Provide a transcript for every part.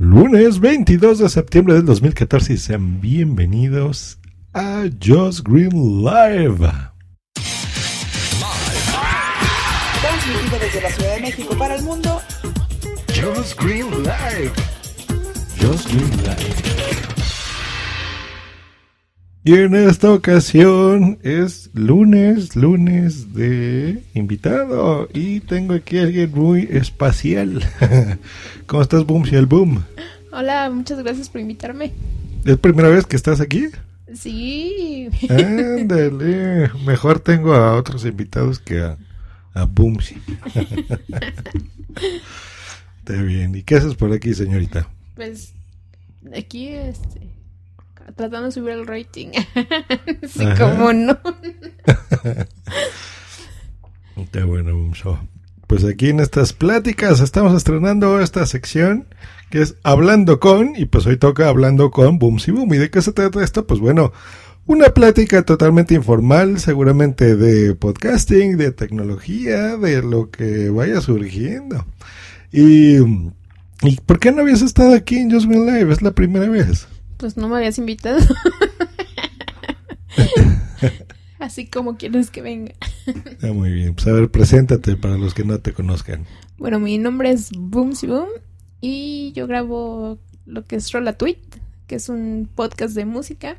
Lunes 22 de septiembre del 2014 y sean bienvenidos a Just Green Live. Transmitido desde la Ciudad de México para el mundo. Just Green Live. Just Green Live. Y en esta ocasión es lunes, lunes de invitado. Y tengo aquí a alguien muy espacial. ¿Cómo estás, Boom? el Boom? Hola, muchas gracias por invitarme. ¿Es primera vez que estás aquí? Sí. Ándale. Mejor tengo a otros invitados que a, a Boomsy. Está bien. ¿Y qué haces por aquí, señorita? Pues aquí, este, tratando de subir el rating. sí, como no. Está bueno, Boomso. Pues aquí en estas pláticas estamos estrenando esta sección que es Hablando con, y pues hoy toca Hablando con Boomsy Boom. ¿Y de qué se trata esto? Pues bueno, una plática totalmente informal, seguramente de podcasting, de tecnología, de lo que vaya surgiendo. Y, ¿y por qué no habías estado aquí en Just Green Live? Es la primera vez. Pues no me habías invitado. Así como quieres que venga. Ah, muy bien. Pues a ver, preséntate para los que no te conozcan. Bueno, mi nombre es Boomsy Boom y yo grabo lo que es Rolla Tweet, que es un podcast de música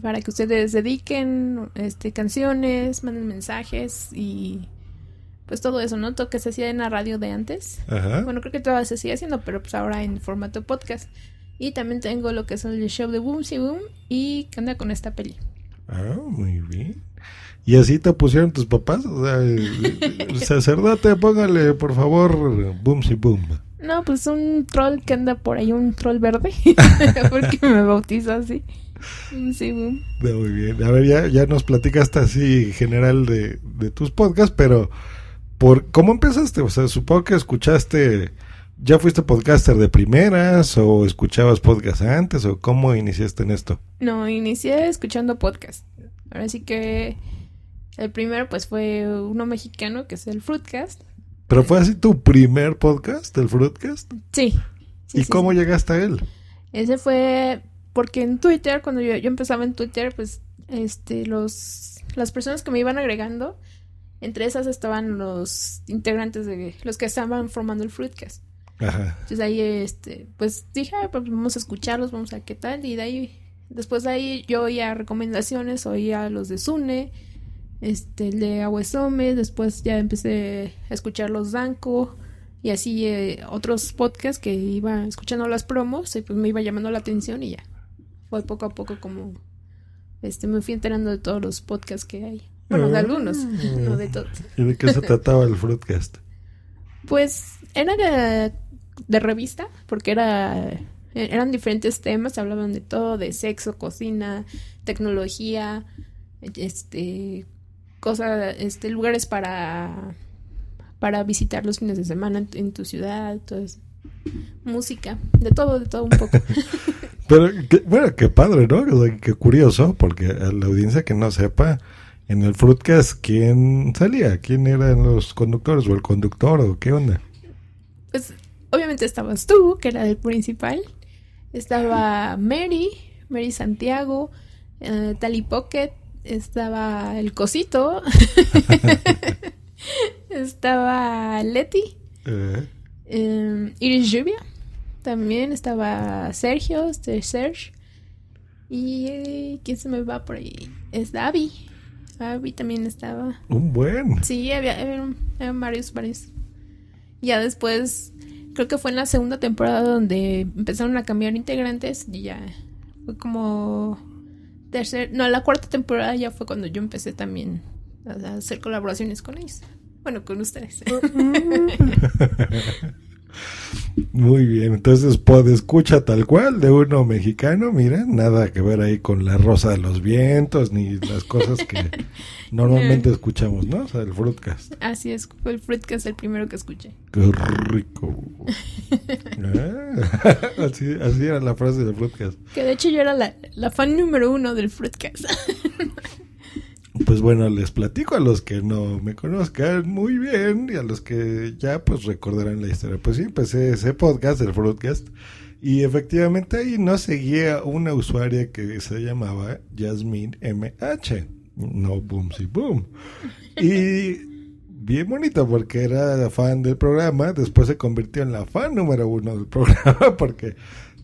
para que ustedes dediquen este, canciones, manden mensajes y pues todo eso, ¿no? Todo que se hacía en la radio de antes. Ajá. Bueno, creo que todavía se sigue haciendo, pero pues ahora en formato podcast. Y también tengo lo que es el show de Boomsy Boom y que anda con esta peli. Ah, muy bien. ¿Y así te pusieron tus papás? O sea, el sacerdote, póngale por favor Boomsy Boom. No, pues un troll que anda por ahí, un troll verde, porque me bautizó así. Boomsy Boom. No, muy bien. A ver, ya, ya nos platicaste así general de, de tus podcasts, pero por ¿cómo empezaste? O sea, supongo que escuchaste, ¿ya fuiste podcaster de primeras o escuchabas podcast antes o cómo iniciaste en esto? No, inicié escuchando podcast. Ahora sí que el primero pues fue uno mexicano que es el Fruitcast. ¿Pero fue así tu primer podcast, el Fruitcast? Sí. sí, ¿Y sí, cómo sí. llegaste a él? Ese fue porque en Twitter, cuando yo, yo empezaba en Twitter, pues este los las personas que me iban agregando, entre esas estaban los integrantes de los que estaban formando el Fruitcast. Ajá. Entonces ahí este pues dije, "Ah, pues vamos a escucharlos, vamos a ver qué tal y de ahí después de ahí yo oía recomendaciones, oía los de Sune, este el de Aguesome, después ya empecé a escuchar los Danko y así eh, otros podcasts que iba escuchando las promos y pues me iba llamando la atención y ya. Fue poco a poco como este me fui enterando de todos los podcasts que hay. Bueno, de algunos, no de todos. ¿Y de qué se trataba el Fruitcast? Pues era de, revista, porque era eran diferentes temas, hablaban de todo, de sexo, cocina, tecnología, este cosas, este lugares para para visitar los fines de semana en, en tu ciudad, música, de todo, de todo un poco. Pero, qué- bueno, qué padre, ¿no? Qué curioso, porque a la audiencia que no sepa, en el Fruitcast, ¿quién salía? ¿Quién eran los conductores o el conductor o qué onda? Pues obviamente estabas tú, que era el principal. Estaba Mary, Mary Santiago, eh, Tali Pocket, estaba el Cosito, estaba Leti, Eh, eh, Iris Lluvia, también estaba Sergio, este Serge. Y eh, ¿quién se me va por ahí? Es Abby. Abby también estaba. un buen. Sí, había, eran, eran varios, varios. Ya después, creo que fue en la segunda temporada donde empezaron a cambiar integrantes y ya fue como tercer, no, la cuarta temporada ya fue cuando yo empecé también a hacer colaboraciones con ellos. Bueno, con ustedes. Muy bien, entonces pod escucha tal cual de uno mexicano, mira, nada que ver ahí con la rosa de los vientos ni las cosas que normalmente escuchamos, ¿no? O sea, el fruitcast. Así es, fue el Fruitcast el primero que escuché. Qué rico. Ah, así, así era la frase del fruitcast. Que de hecho yo era la, la fan número uno del Fruitcast. Pues bueno, les platico a los que no me conozcan muy bien y a los que ya pues recordarán la historia. Pues sí, empecé ese podcast, el Fruitcast, y efectivamente ahí no seguía una usuaria que se llamaba Jasmine MH, no Boom Si Boom. Y bien bonito porque era fan del programa, después se convirtió en la fan número uno del programa porque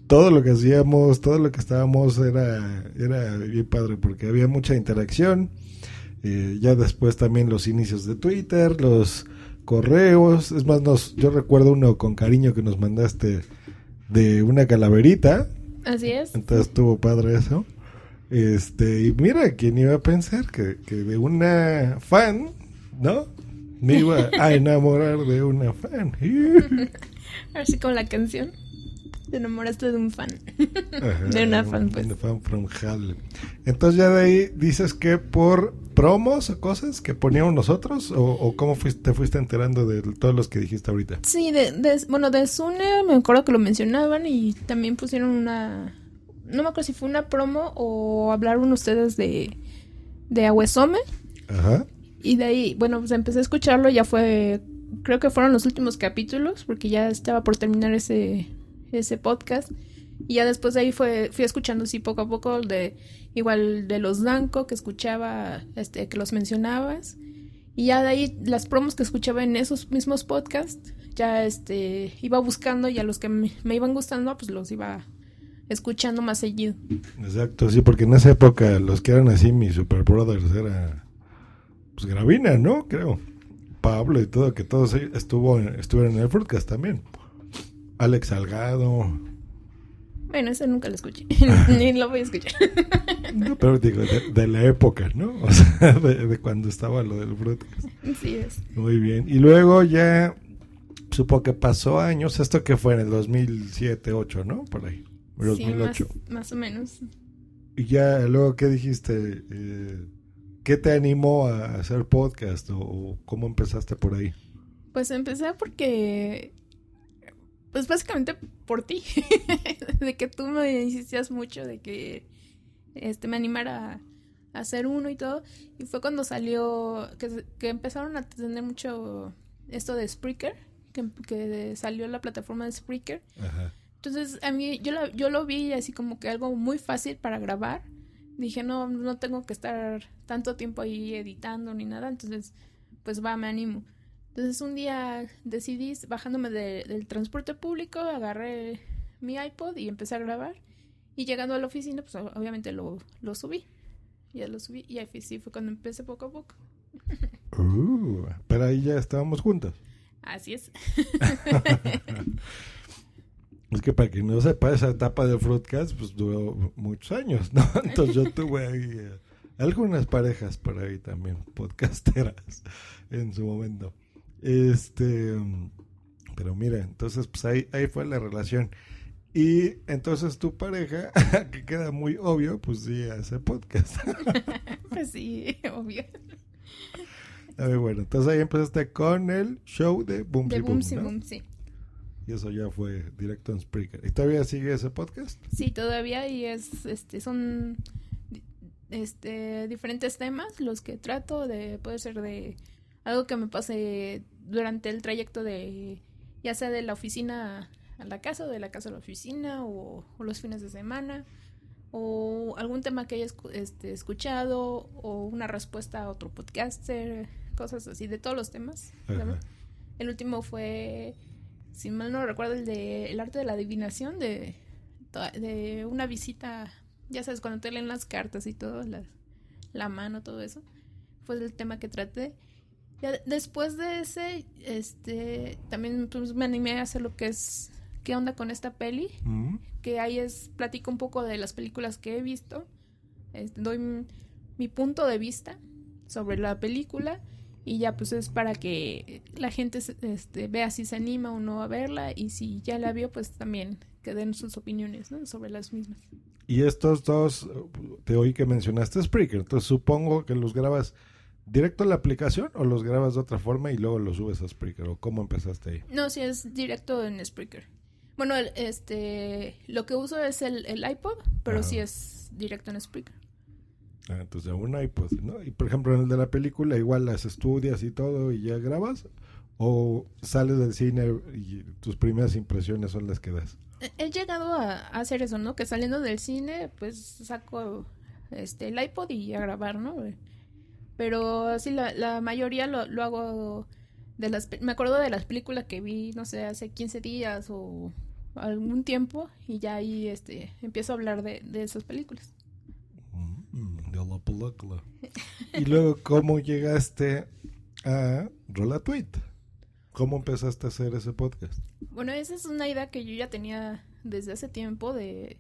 todo lo que hacíamos, todo lo que estábamos era, era bien padre porque había mucha interacción. Eh, ya después también los inicios de Twitter, los correos. Es más, nos, yo recuerdo uno con cariño que nos mandaste de una calaverita. Así es. Entonces estuvo padre eso. Este, y mira, ¿quién iba a pensar que, que de una fan, ¿no? Me iba a enamorar de una fan. Así como la canción. Te enamoraste de un fan. Ajá, De una fan, pues. Una fan from hell. Entonces ya de ahí dices que por promos o cosas que poníamos nosotros o, o cómo fuiste, te fuiste enterando de todos los que dijiste ahorita. Sí, de, de- bueno, de Sune me acuerdo que lo mencionaban y también pusieron una... No me acuerdo si fue una promo o hablaron ustedes de, de Ahuesome. Ajá. Y de ahí, bueno, pues empecé a escucharlo, ya fue, creo que fueron los últimos capítulos, porque ya estaba por terminar ese, ese podcast. Y ya después de ahí fue, fui escuchando así poco a poco de, igual de los Danco, que escuchaba, este, que los mencionabas. Y ya de ahí las promos que escuchaba en esos mismos podcasts, ya este, iba buscando y a los que me, iban gustando, pues los iba escuchando más seguido. Exacto, sí, porque en esa época los que eran así mis super brothers era pues Gravina, ¿no? Creo. Pablo y todo, que todos estuvo estuvieron en el Fruitcast también. Alex Salgado. Bueno, ese nunca lo escuché, ni lo voy a escuchar. No, pero digo, de, de la época, ¿no? O sea, de, de cuando estaba lo del Fruitcast. Sí es. Muy bien. Y luego ya supo que pasó años, esto que fue en el 2007, 8, ¿no? Por ahí. Sí, 2008. más, más o menos. Y ya luego, ¿qué dijiste? Eh, ¿Qué te animó a hacer podcast o, o cómo empezaste por ahí? Pues empecé porque, pues básicamente por ti, de que tú me insistías mucho de que este me animara a, hacer uno y todo. Y fue cuando salió, que, que empezaron a tener mucho esto de Spreaker, que, que salió la plataforma de Spreaker. Ajá. Entonces, a mí, yo, la- yo lo vi así como que algo muy fácil para grabar. Dije, no, no tengo que estar tanto tiempo ahí editando ni nada. Entonces, pues va, me animo. Entonces, un día decidí, bajándome de- del transporte público, agarré mi iPod y empecé a grabar. Y llegando a la oficina, pues obviamente lo, lo subí. Ya lo subí y ahí sí fue cuando empecé poco a poco. Uh, pero ahí ya estábamos juntos. Así es. Es que para quien no sepa, esa etapa del Fruitcast pues duró muchos años, ¿no? Entonces yo tuve ahí eh, algunas parejas por ahí también, podcasteras en su momento. Este, pero mira, entonces pues ahí, ahí fue la relación. Y entonces tu pareja, que queda muy obvio, pues sí hace podcast. Pues sí, obvio. A ver, bueno, entonces ahí empezaste con el show de Boom De Boom Boom, ¿no? Sí. Y eso ya fue directo en Spreaker. ¿Y todavía sigue ese podcast? Sí, todavía y es, este, son este, diferentes temas los que trato de, puede ser de algo que me pase durante el trayecto de, ya sea de la oficina a la casa o de la casa a la oficina o, o los fines de semana o algún tema que haya este, escuchado o una respuesta a otro podcaster, cosas así, de todos los temas. El último fue, si mal no recuerdo, el de el arte de la adivinación de, de una visita, ya sabes, cuando te leen las cartas y todo, las- la mano, todo eso. Fue el tema que traté. Ya de- después de ese, este, también pues, me animé a hacer lo que es, ¿qué onda con esta peli? Mm. que ahí es platico un poco de las películas que he visto, doy mi punto de vista sobre la película Y ya pues es para que la gente este, vea si se anima o no a verla y si ya la vio pues también que den sus opiniones ¿no? sobre las mismas. Y estos dos, te oí que mencionaste Spreaker, entonces supongo que los grabas directo en la aplicación o los grabas de otra forma y luego los subes a Spreaker, o cómo empezaste ahí. No, sí es directo en Spreaker. Bueno, el- este lo que uso es el, el iPod, pero Ah. sí es directo en Spreaker. Ah, entonces un iPod, ¿no? Y por ejemplo en el de la película igual las estudias y todo y ya grabas, o sales del cine y tus primeras impresiones son las que das. He- llegado a, a hacer eso, ¿no? Que saliendo del cine, pues saco este el iPod y a grabar, ¿no? Pero sí, la, la mayoría lo, lo hago de las... Me acuerdo de las películas que vi, no sé, hace 15 días o algún tiempo y ya ahí este empiezo a hablar de, de esas películas. Mm, de la película. y luego, ¿cómo llegaste a Rola Tweet? ¿Cómo empezaste a hacer ese podcast? Bueno, esa es una idea que yo ya tenía desde hace tiempo de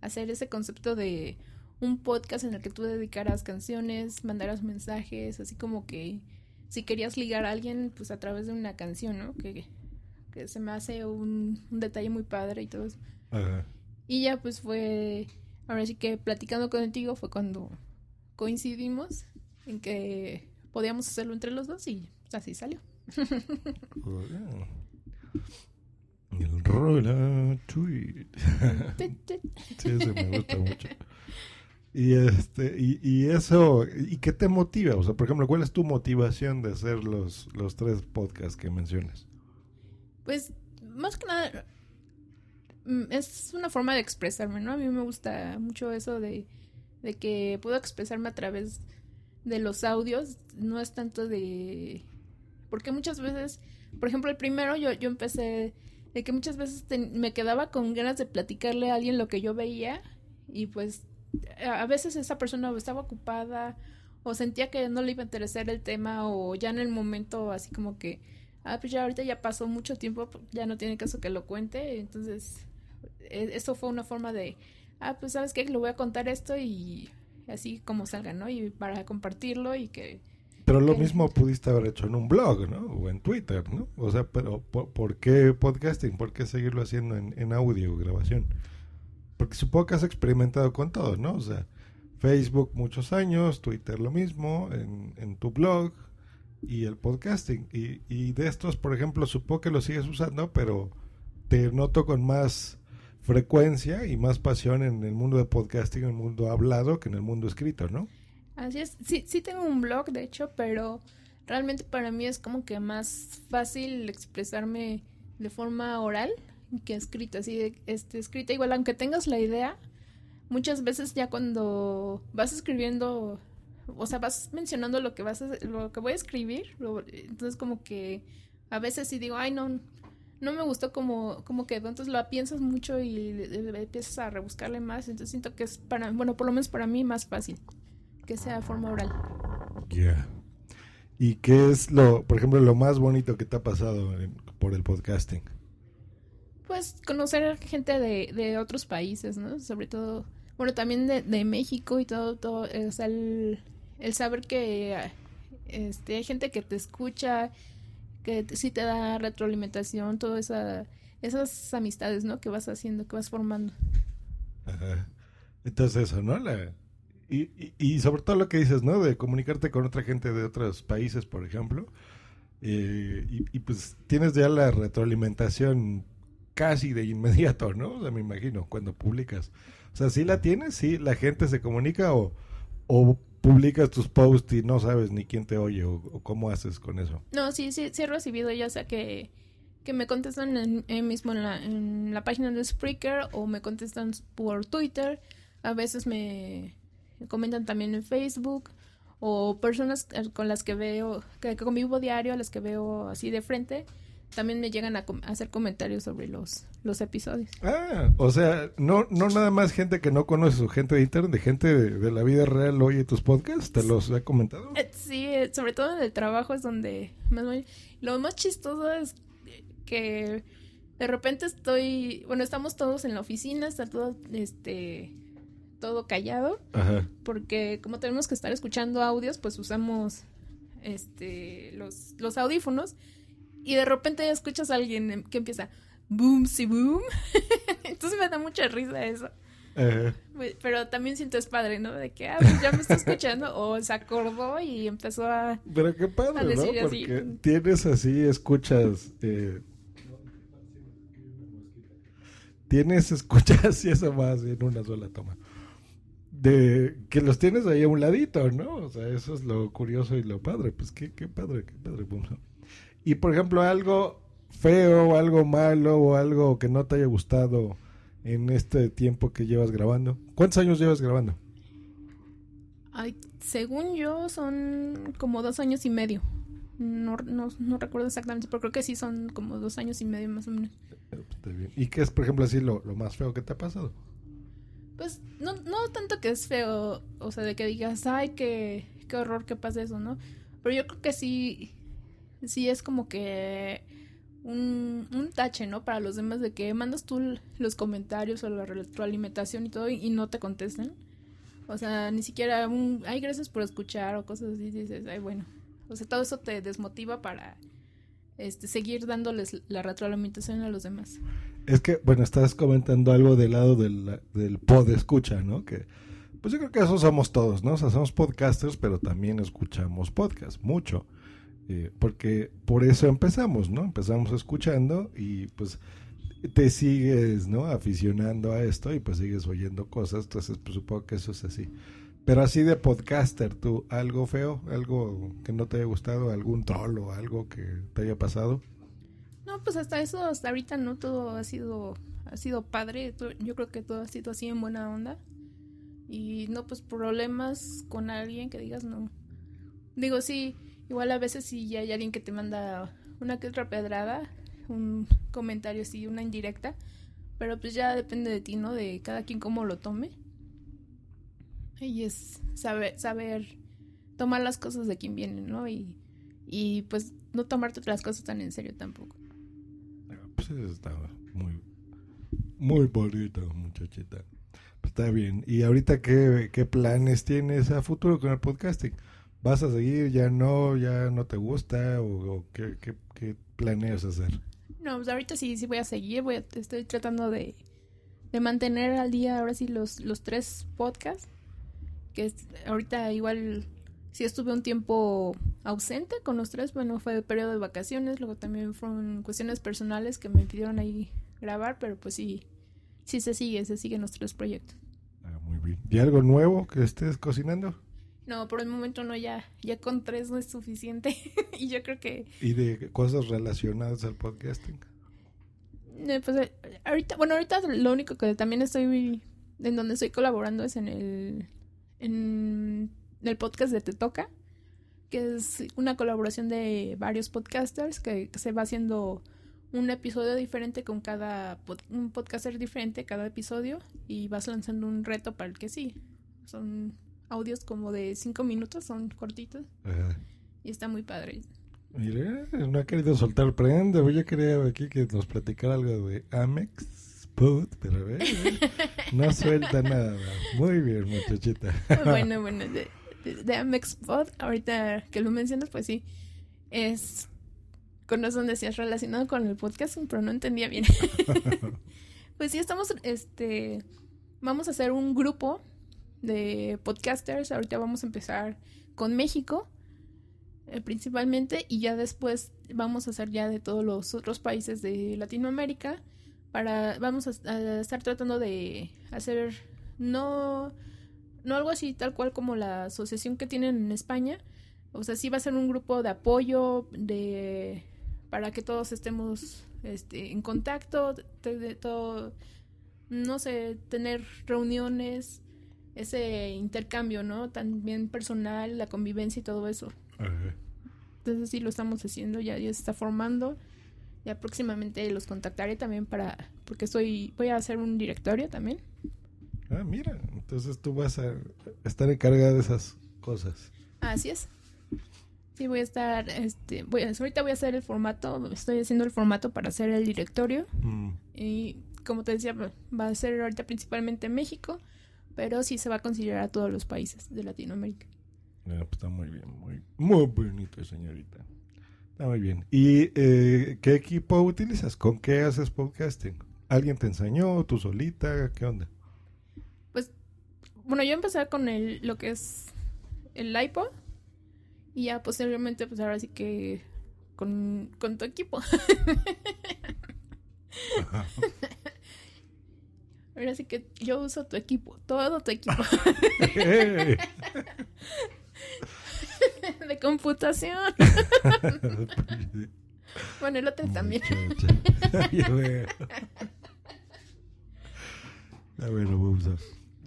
hacer ese concepto de un podcast en el que tú dedicaras canciones, mandaras mensajes, así como que si querías ligar a alguien, pues a través de una canción, ¿no? Que, que se me hace un, un detalle muy padre y todo eso. Ajá. Y ya pues fue, ahora sí que platicando contigo fue cuando coincidimos en que podíamos hacerlo entre los dos y así salió. El Rola Tweet. Sí, ese me gusta mucho. Y este, y, y eso, ¿y qué te motiva? O sea, por ejemplo, ¿cuál es tu motivación de hacer los, los tres podcasts que mencionas? Pues, más que nada, mm, es una forma de expresarme, ¿no? A mí me gusta mucho eso de, de que puedo expresarme a través de los audios, no es tanto de... Porque muchas veces, por ejemplo, el primero yo, yo empecé de que muchas veces me quedaba con ganas de platicarle a alguien lo que yo veía y pues a a veces esa persona estaba ocupada o sentía que no le iba a interesar el tema o ya en el momento así como que ah pues ya ahorita ya pasó mucho tiempo pues, ya no tiene caso que lo cuente entonces e- eso fue una forma de ah pues sabes qué le voy a contar esto y así como salga no y para compartirlo y que Pero lo mismo pudiste haber hecho en un blog, ¿no? O en Twitter, ¿no? O sea, pero ¿por, por qué podcasting? ¿Por qué seguirlo haciendo en, en audio, grabación? Porque supongo que has experimentado con todo, ¿no? O sea, Facebook muchos años, Twitter lo mismo, en, tu blog y el podcasting. Y, y de estos, por ejemplo, supongo que lo sigues usando, pero te noto con más frecuencia y más pasión en el mundo de podcasting, en el mundo hablado, que en el mundo escrito, ¿no? Así es, sí, sí tengo un blog, de hecho, pero realmente para mí es como que más fácil expresarme de forma oral que escrita, así este, escrita igual, aunque tengas la idea, muchas veces ya cuando vas escribiendo, o sea, vas mencionando lo que vas lo que voy a escribir, entonces como que a veces sí digo, ay no, no me gustó como, como quedó, entonces lo piensas mucho y empiezas a rebuscarle más, entonces siento que es para, bueno, por lo menos para mí más fácil que sea forma oral. Ya. ¿Y qué es lo, por ejemplo, lo más bonito que te ha pasado en- por el podcasting? Pues conocer gente de, de otros países, ¿no? Sobre todo, bueno, también de, de México y todo, todo, eh, o sea, el, el saber que eh, este, hay gente que te escucha, que te- sí te da retroalimentación, todas esa, esas amistades, ¿no? Que vas haciendo, que vas formando. Ajá. Entonces eso, ¿no? La, y, y, sobre todo lo que dices, ¿no? De comunicarte con otra gente de otros países, por ejemplo. Eh, y, pues tienes ya la retroalimentación casi de inmediato, ¿no? O sea, me imagino, cuando publicas. O sea, si la tienes, sí, la gente se comunica o, o publicas tus posts y no sabes ni quién te oye o, o cómo haces con eso. No, sí, sí, sí he recibido ya sea que, que me contestan en, mismo en la, en la página de Spreaker o me contestan por Twitter. A veces me comentan también en Facebook o personas con las que veo, que convivo diario, a las que veo así de frente, también me llegan a, com- a hacer comentarios sobre los, los episodios. Ah, o sea, no, no nada más gente que no conoce o gente de internet, de gente de, de la vida real oye tus podcasts, te los he comentado. Eh, Sí, eh, sobre todo en el trabajo es donde más. Lo más chistoso es que de repente estoy, bueno, estamos todos en la oficina, está todo, este, todo callado, Ajá. porque como tenemos que estar escuchando audios, pues usamos este, los, los audífonos y de repente escuchas a alguien que empieza boom, si boom. Entonces me da mucha risa eso. Pero también siento es padre, ¿no? De que, ah, pues ya me está escuchando. O se acordó y empezó a... Pero qué padre, ¿no? decir así. Porque tienes así, escuchas. eh, tienes, escuchas y eso más en una sola toma. De que los tienes ahí a un ladito, ¿no? O sea, eso es lo curioso y lo padre. Pues qué, qué padre, qué padre. Pumso. Y por ejemplo, algo feo, o algo malo, o algo que no te haya gustado en este tiempo que llevas grabando. ¿Cuántos años llevas grabando? Ay, según yo, son como dos años y medio. No, no, no recuerdo exactamente, pero creo que sí son como dos años y medio más o menos. Pues. ¿Y qué es, por ejemplo, así lo, lo más feo que te ha pasado? Pues no, no tanto que es feo, o sea, de que digas, ay, qué, qué horror que pase eso, ¿no? Pero yo creo que sí, sí es como que un, un tache, ¿no? Para los demás de que mandas tú los comentarios o la retroalimentación y todo y, no te contesten. O sea, ni siquiera un, ay, gracias por escuchar o cosas así, dices, ay, bueno. O sea, todo eso te desmotiva para este, seguir dándoles la retroalimentación a los demás. Es que, bueno, estás comentando algo del lado del, del pod escucha, ¿no? Que, pues yo creo que eso somos todos, ¿no? O sea, somos podcasters, pero también escuchamos podcast, mucho. Eh, porque por eso empezamos, ¿no? Empezamos escuchando y pues te sigues, ¿no? Aficionando a esto y pues sigues oyendo cosas, entonces pues supongo que eso es así. Pero así de podcaster, tú, algo feo, algo que no te haya gustado, algún troll o algo que te haya pasado. No, pues hasta eso, hasta ahorita no todo ha sido, ha sido padre. Yo creo que todo ha sido así en buena onda. Y no, pues problemas con alguien que digas no. Digo, sí, igual a veces si hay alguien que te manda una que otra pedrada, un comentario así, una indirecta. Pero pues ya depende de ti, ¿no? De cada quien cómo lo tome. Y es saber, saber tomar las cosas de quien vienen, ¿no? Y, y pues no tomarte las cosas tan en serio tampoco. Pues eso está muy, muy bonito, muchachita. Pues está bien. ¿Y ahorita qué, qué planes tienes a futuro con el podcasting? ¿Vas a seguir? ¿Ya no? ¿Ya no te gusta? ¿O, o qué, qué, qué planeas hacer? No, pues ahorita sí, sí voy a seguir. Voy a- estoy tratando de, de mantener al día ahora sí los, los tres podcasts. Que es- ahorita igual sí estuve un tiempo ausente con los tres. Bueno, fue el periodo de vacaciones. Luego también fueron cuestiones personales que me pidieron ahí grabar. Pero pues sí, sí se sigue, se siguen los tres proyectos. Ah, muy bien. ¿Y algo nuevo que estés cocinando? No, por el momento no, ya, ya con tres no es suficiente. y yo creo que ¿Y de cosas relacionadas al podcasting? Eh, Pues eh, ahorita, bueno, ahorita lo único que también estoy, en donde estoy colaborando es en el, en el podcast de Te Toca, que es una colaboración de varios podcasters que, que se va haciendo un episodio diferente con cada, pod- un podcaster diferente cada episodio y vas lanzando un reto para el que sí. Son audios como de cinco minutos, son cortitos Ajá. y está muy padre. Mire, no ha querido soltar prenda. Yo quería aquí que nos platicara algo de Amex Pod, pero a ver, no suelta nada. Muy bien, muchachita. bueno, bueno, de, de, de Amex Pod, ahorita que lo mencionas, pues sí, es con razón decías relacionado con el podcast, pero no entendía bien. pues sí, estamos, este, vamos a hacer un grupo de podcasters, ahorita vamos a empezar con México, eh, principalmente, y ya después vamos a hacer ya de todos los otros países de Latinoamérica, para, vamos a, estar tratando de hacer, no no algo así tal cual como la asociación que tienen en España. O sea, sí va a ser un grupo de apoyo de para que todos estemos este, en contacto, de todo, no sé, tener reuniones, ese intercambio, ¿no? También personal, la convivencia y todo eso. Ajá. Entonces sí lo estamos haciendo, ya, ya se está formando. Ya próximamente los contactaré también para, porque estoy, voy a hacer un directorio también. Ah, mira, entonces tú vas a estar encargada de esas cosas. Así es. Sí, voy a estar, este, voy a, ahorita voy a hacer el formato, estoy haciendo el formato para hacer el directorio Mm, y como te decía, va a ser ahorita principalmente México, pero sí se va a considerar a todos los países de Latinoamérica. Pues está muy bien, muy, muy bonito, señorita. Está muy bien. ¿Y eh, qué equipo utilizas? ¿Con qué haces podcasting? ¿Alguien te enseñó? ¿Tú solita? ¿Qué onda? Pues, bueno, yo empecé con el, lo que es el iPod. Y ya posteriormente, pues ahora sí que con, con tu equipo. ahora sí que yo uso tu equipo, todo tu equipo. de computación. bueno, el otro también. A ver, vamos a...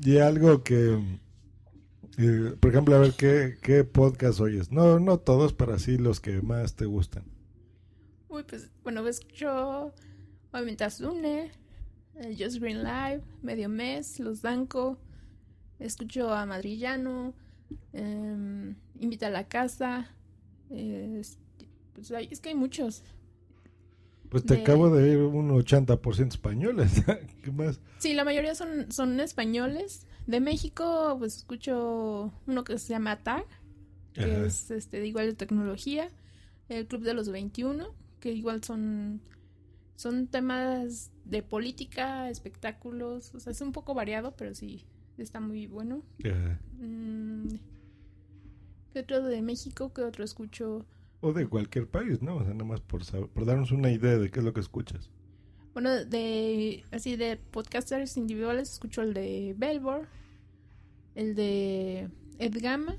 Y algo que... eh, por ejemplo, a ver, ¿qué, ¿qué podcast oyes? No, no todos, pero así los que más te gustan. Uy, pues, bueno, ves yo, obviamente Azune, Just Green Live, Medio Mes, Los Danco, escucho a Madrillano, em, Invita a la Casa, eh, es, pues, hay- es que hay muchos. Pues te De- acabo de ver un 80% españoles. ¿Qué más? Sí, la mayoría son, son españoles. De México, pues escucho uno que se llama TAG, que Ajá. es este, de igual de tecnología. El Club de los 21, que igual son, son temas de política, espectáculos. O sea, es un poco variado, pero sí, está muy bueno. Mm, ¿Qué otro de México? ¿Qué otro escucho? o de cualquier país, ¿no? O sea, nada más por, saber- por darnos una idea de qué es lo que escuchas. Bueno, de así de podcasters individuales escucho el de Belbor, el de Ed Gama,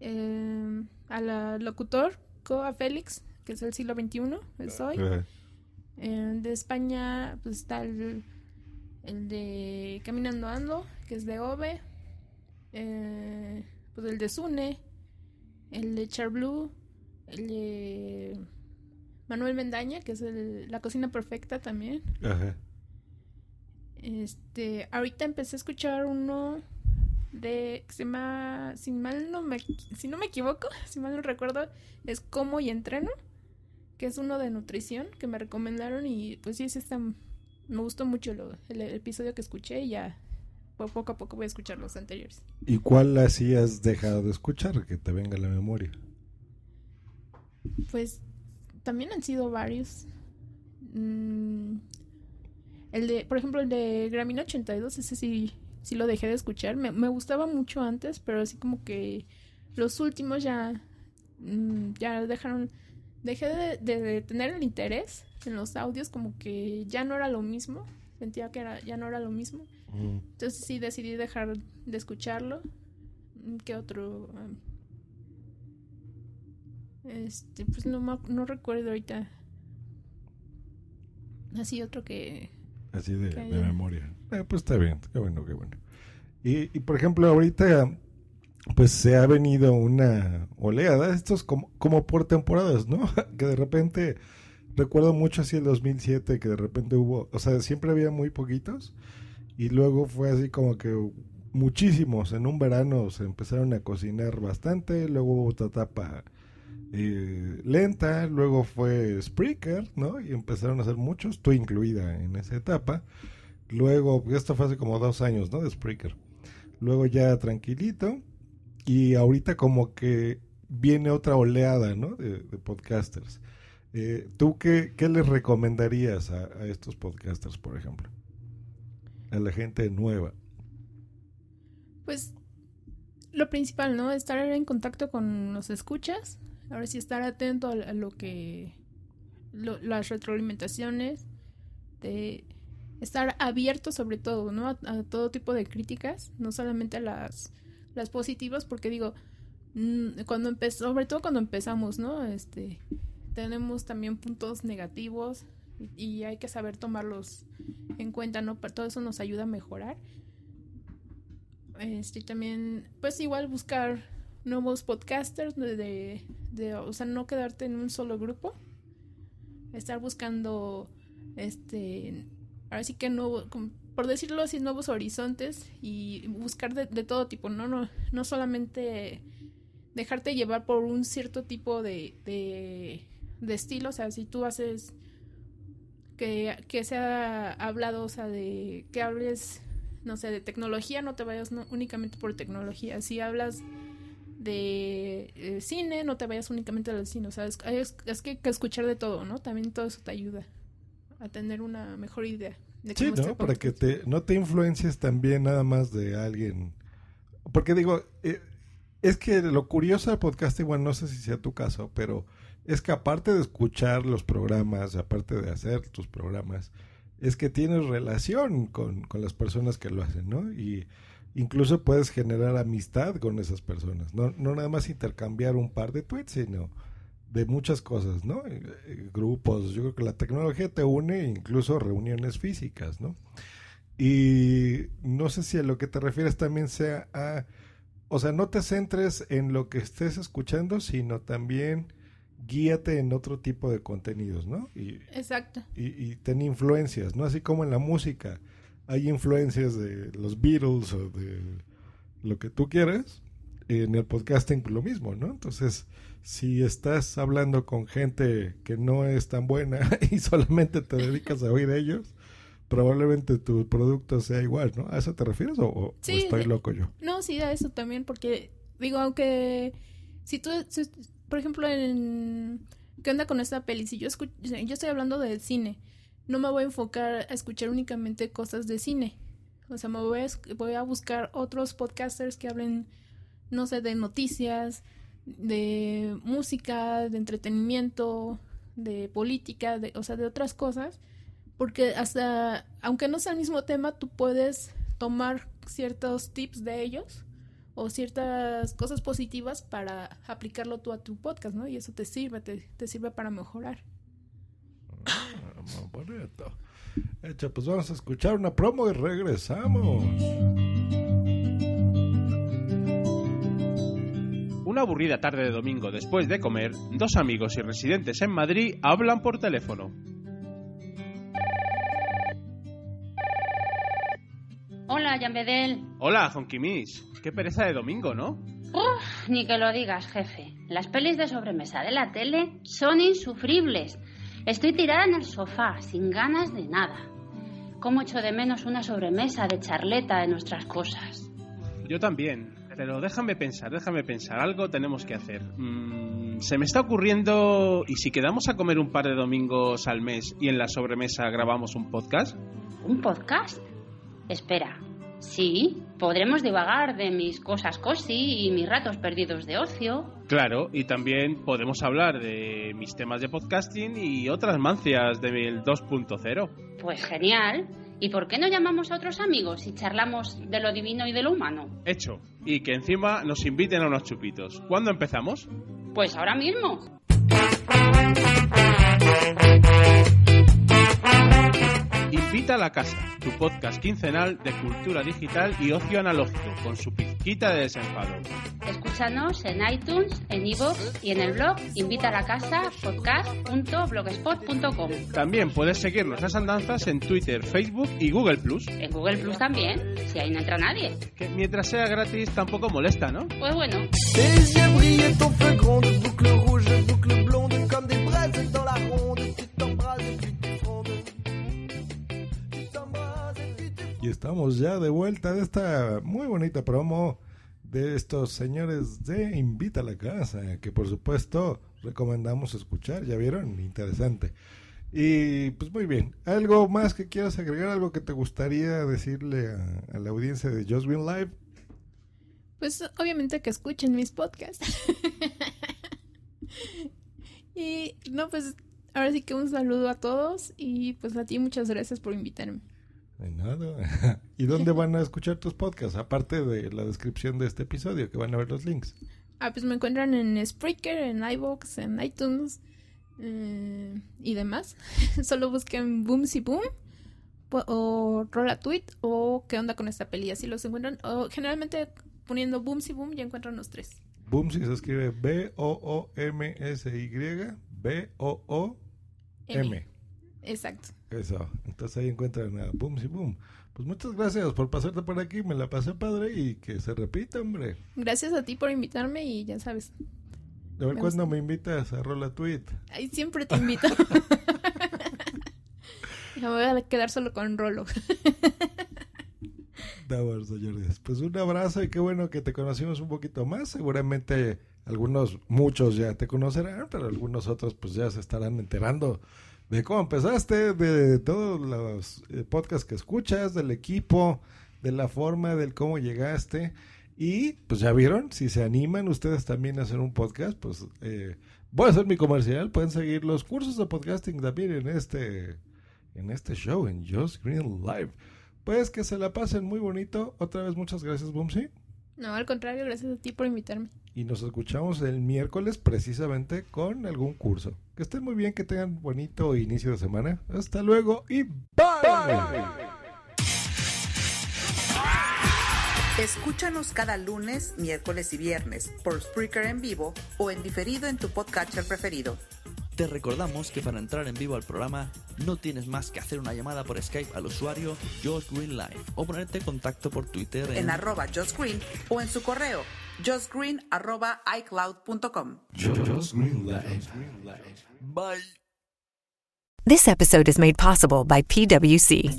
eh, a la locutor Coa Félix, que es el siglo XXI, es hoy. Eh, Eh, de España pues está el, el de Caminando Ando, que es de Ove, eh, pues el de Sune, el de Charblue, el de Manuel Mendaña, que es el, La Cocina Perfecta también. ajá. Este, ahorita empecé a escuchar uno de que se llama, si mal no me, si no me equivoco, si mal no recuerdo, es Como y Entreno, que es uno de nutrición que me recomendaron y pues sí, sí está, me gustó mucho lo- el, el episodio que escuché y ya po- poco a poco voy a escuchar los anteriores. ¿Y cuál así has dejado de escuchar? Que te venga a la memoria. Pues también han sido varios. Mm, el de, por ejemplo, el de Gramina 82, ese sí, sí lo dejé de escuchar. Me, me gustaba mucho antes, pero así como que los últimos ya, mm, ya dejaron, dejé de, de- de tener el interés en los audios, como que ya no era lo mismo. Sentía que era, ya no era lo mismo. Mm. Entonces sí decidí dejar de escucharlo. Mm, ¿Qué otro? Am, Este, pues no, no recuerdo ahorita. Así otro que... Así de, Que de haya- memoria. Eh, pues está bien, qué bueno, qué bueno. Y, y, por ejemplo, ahorita pues se ha venido una oleada, esto es como, como por temporadas, ¿no? que de repente, recuerdo mucho así el 2007, que de repente hubo, o sea, siempre había muy poquitos, y luego fue así como que muchísimos, en un verano se empezaron a cocinar bastante, luego hubo otra etapa eh, lenta, luego fue Spreaker, ¿no? Y empezaron a hacer muchos, tú incluida en esa etapa. Luego, esto fue hace como dos años, ¿no? De Spreaker. Luego ya tranquilito. Y ahorita como que viene otra oleada, ¿no? De, podcasters. Eh, ¿Tú qué, qué les recomendarías a, estos podcasters, por ejemplo? A la gente nueva. Pues lo principal, ¿no? Estar en contacto con los escuchas. Ahora sí, estar atento a, a lo que... lo- las retroalimentaciones. De estar abierto sobre todo, ¿no? A, a todo tipo de críticas. No solamente a las, las positivas, porque digo, mm, cuando empezó, sobre todo cuando empezamos, ¿no? Este, tenemos también puntos negativos y, hay que saber tomarlos en cuenta, ¿no? Todo eso nos ayuda a mejorar. Este también, pues igual buscar nuevos podcasters de, de, o sea, no quedarte en un solo grupo. Estar buscando, este, ahora sí que nuevo, por decirlo así, nuevos horizontes y buscar de, de todo tipo, ¿no? No, no solamente dejarte llevar por un cierto tipo de, de, de estilo, o sea, si tú haces que, que sea hablado, o sea, de que hables, no sé, de tecnología, no te vayas únicamente por tecnología. Si hablas de eh, cine, no te vayas únicamente al cine, o sea, es, es- es que escuchar de todo, ¿no? También todo eso te ayuda a tener una mejor idea. De Sí, cómo ¿no? Para que te, no te influencies también nada más de alguien. Porque digo, eh, es que lo curioso del podcast, igual no sé si sea tu caso, pero es que aparte de escuchar los programas, aparte de hacer tus programas, es que tienes relación con, con las personas que lo hacen, ¿no? Y incluso puedes generar amistad con esas personas. No, no nada más intercambiar un par de tweets, sino de muchas cosas, ¿no? Eh, eh, Grupos, yo creo que la tecnología te une, incluso reuniones físicas, ¿no? Y no sé si a lo que te refieres también sea a, o sea, no te centres en lo que estés escuchando, sino también guíate en otro tipo de contenidos, ¿no? Y, Exacto. y, y ten influencias, ¿no? Así como en la música hay influencias de los Beatles o de lo que tú quieras, en el podcasting lo mismo, ¿no? Entonces, si estás hablando con gente que no es tan buena y solamente te dedicas a oír ellos, probablemente tu producto sea igual, ¿no? ¿A eso te refieres o, o Sí, estoy loco yo? No, sí, a eso también, porque digo, aunque si tú, si- por ejemplo, en ¿qué onda con esta peli? Si yo escucho, yo estoy hablando del cine, no me voy a enfocar a escuchar únicamente cosas de cine. O sea, me voy a, voy a buscar otros podcasters que hablen, no sé, de noticias, de música, de entretenimiento, de política, de, o sea, de otras cosas, porque hasta, aunque no sea el mismo tema, tú puedes tomar ciertos tips de ellos o ciertas cosas positivas para aplicarlo tú a tu podcast, ¿no? Y eso te sirve, te, te sirve para mejorar. Ah. Hecho, pues vamos a escuchar una promo y regresamos. Una aburrida tarde de domingo después de comer, dos amigos y residentes en Madrid hablan por teléfono. Hola, Jan Bedel. Hola, Zonkimis. Qué pereza de domingo, ¿no? Uf, ni que lo digas, jefe. Las pelis de sobremesa de la tele son insufribles. Estoy tirada en el sofá, sin ganas de nada. Cómo echo de menos una sobremesa de charleta de nuestras cosas. Yo también. Pero déjame pensar, déjame pensar. Algo tenemos que hacer. Mm, se me está ocurriendo... ¿Y si quedamos a comer un par de domingos al mes y en la sobremesa grabamos un podcast? ¿Un podcast? Espera. Sí, podremos divagar de mis cosas cosi y mis ratos perdidos de ocio. Claro, y también podemos hablar de mis temas de podcasting y otras mancias del 2.0. Pues genial. ¿Y por qué no llamamos a otros amigos y charlamos de lo divino y de lo humano? Hecho. Y que encima nos inviten a unos chupitos. ¿Cuándo empezamos? Pues ahora mismo. Invita a la casa, tu podcast quincenal de cultura digital y ocio analógico, con su pizquita de desenfado. Escúchanos en iTunes, en iVoox y en el blog invita a la casa podcast.blogspot.com. También puedes seguirnos las andanzas en Twitter, Facebook y Google Plus, En Google Plus también, si ahí no entra nadie. que mientras sea gratis tampoco molesta, ¿no? Pues bueno, estamos ya de vuelta de esta muy bonita promo de estos señores de Invita a la Casa, que por supuesto recomendamos escuchar, ya vieron, interesante. Y pues muy bien, ¿algo más que quieras agregar? ¿Algo que te gustaría decirle a, la audiencia de Just Win Live? Pues obviamente que escuchen mis podcasts. y no, pues ahora sí que un saludo a todos y pues a ti muchas gracias por invitarme. De nada. ¿Y dónde van a escuchar tus podcasts? Aparte de la descripción de este episodio, que van a ver los links. Ah, pues me encuentran en Spreaker, en iVoox, en iTunes eh, y demás. Solo busquen Boom Si Boom po- o Rola Tweet o qué onda con esta peli. Así los encuentran. O generalmente poniendo Boom Si Boom ya encuentran los tres. Boom si se escribe B-O-O-M-S-Y, B-O-O-M. Exacto. Eso, entonces ahí encuentran a Boom si Boom. Pues muchas gracias por pasarte por aquí, me la pasé padre y que se repita, hombre. Gracias a ti por invitarme y ya sabes. A ver cuándo me invitas a Rola Tweet. Ahí siempre te invito. me voy a quedar solo con Rolo. estamos, señores. Pues un abrazo y qué bueno que te conocimos un poquito más. Seguramente algunos, muchos ya te conocerán, pero algunos otros pues ya se estarán enterando de cómo empezaste, de todos los eh, podcasts que escuchas, del equipo, de la forma, del cómo llegaste. Y pues ya vieron, si se animan ustedes también a hacer un podcast, pues eh, voy a hacer mi comercial. Pueden seguir los cursos de podcasting también en este, en este show, en Just Green Live. Pues que se la pasen muy bonito. Otra vez muchas gracias, Bumsy. No, al contrario, gracias a ti por invitarme. Y nos escuchamos el miércoles precisamente con algún curso. Que estén muy bien, que tengan bonito inicio de semana. Hasta luego y bye. Escúchanos cada lunes, miércoles y viernes por Spreaker en vivo o en diferido en tu podcatcher preferido. Te recordamos que para entrar en vivo al programa no tienes más que hacer una llamada por Skype al usuario Josh Green Live o ponerte en contacto por Twitter en, En arroba Just Green o en su correo justgreen arroba icloud.com. Just Green Live. Bye. This episode is made possible by PWC.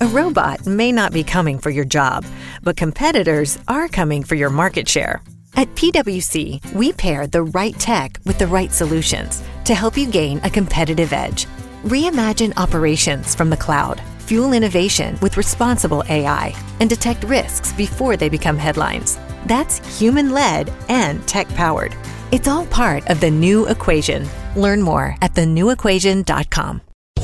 A robot may not be coming for your job, but competitors are coming for your market share. At PWC, we pair the right tech with the right solutions to help you gain a competitive edge. Reimagine operations from the cloud, fuel innovation with responsible AI, and detect risks before they become headlines. That's human led and tech powered. It's all part of the new equation. Learn more at thenewequation.com.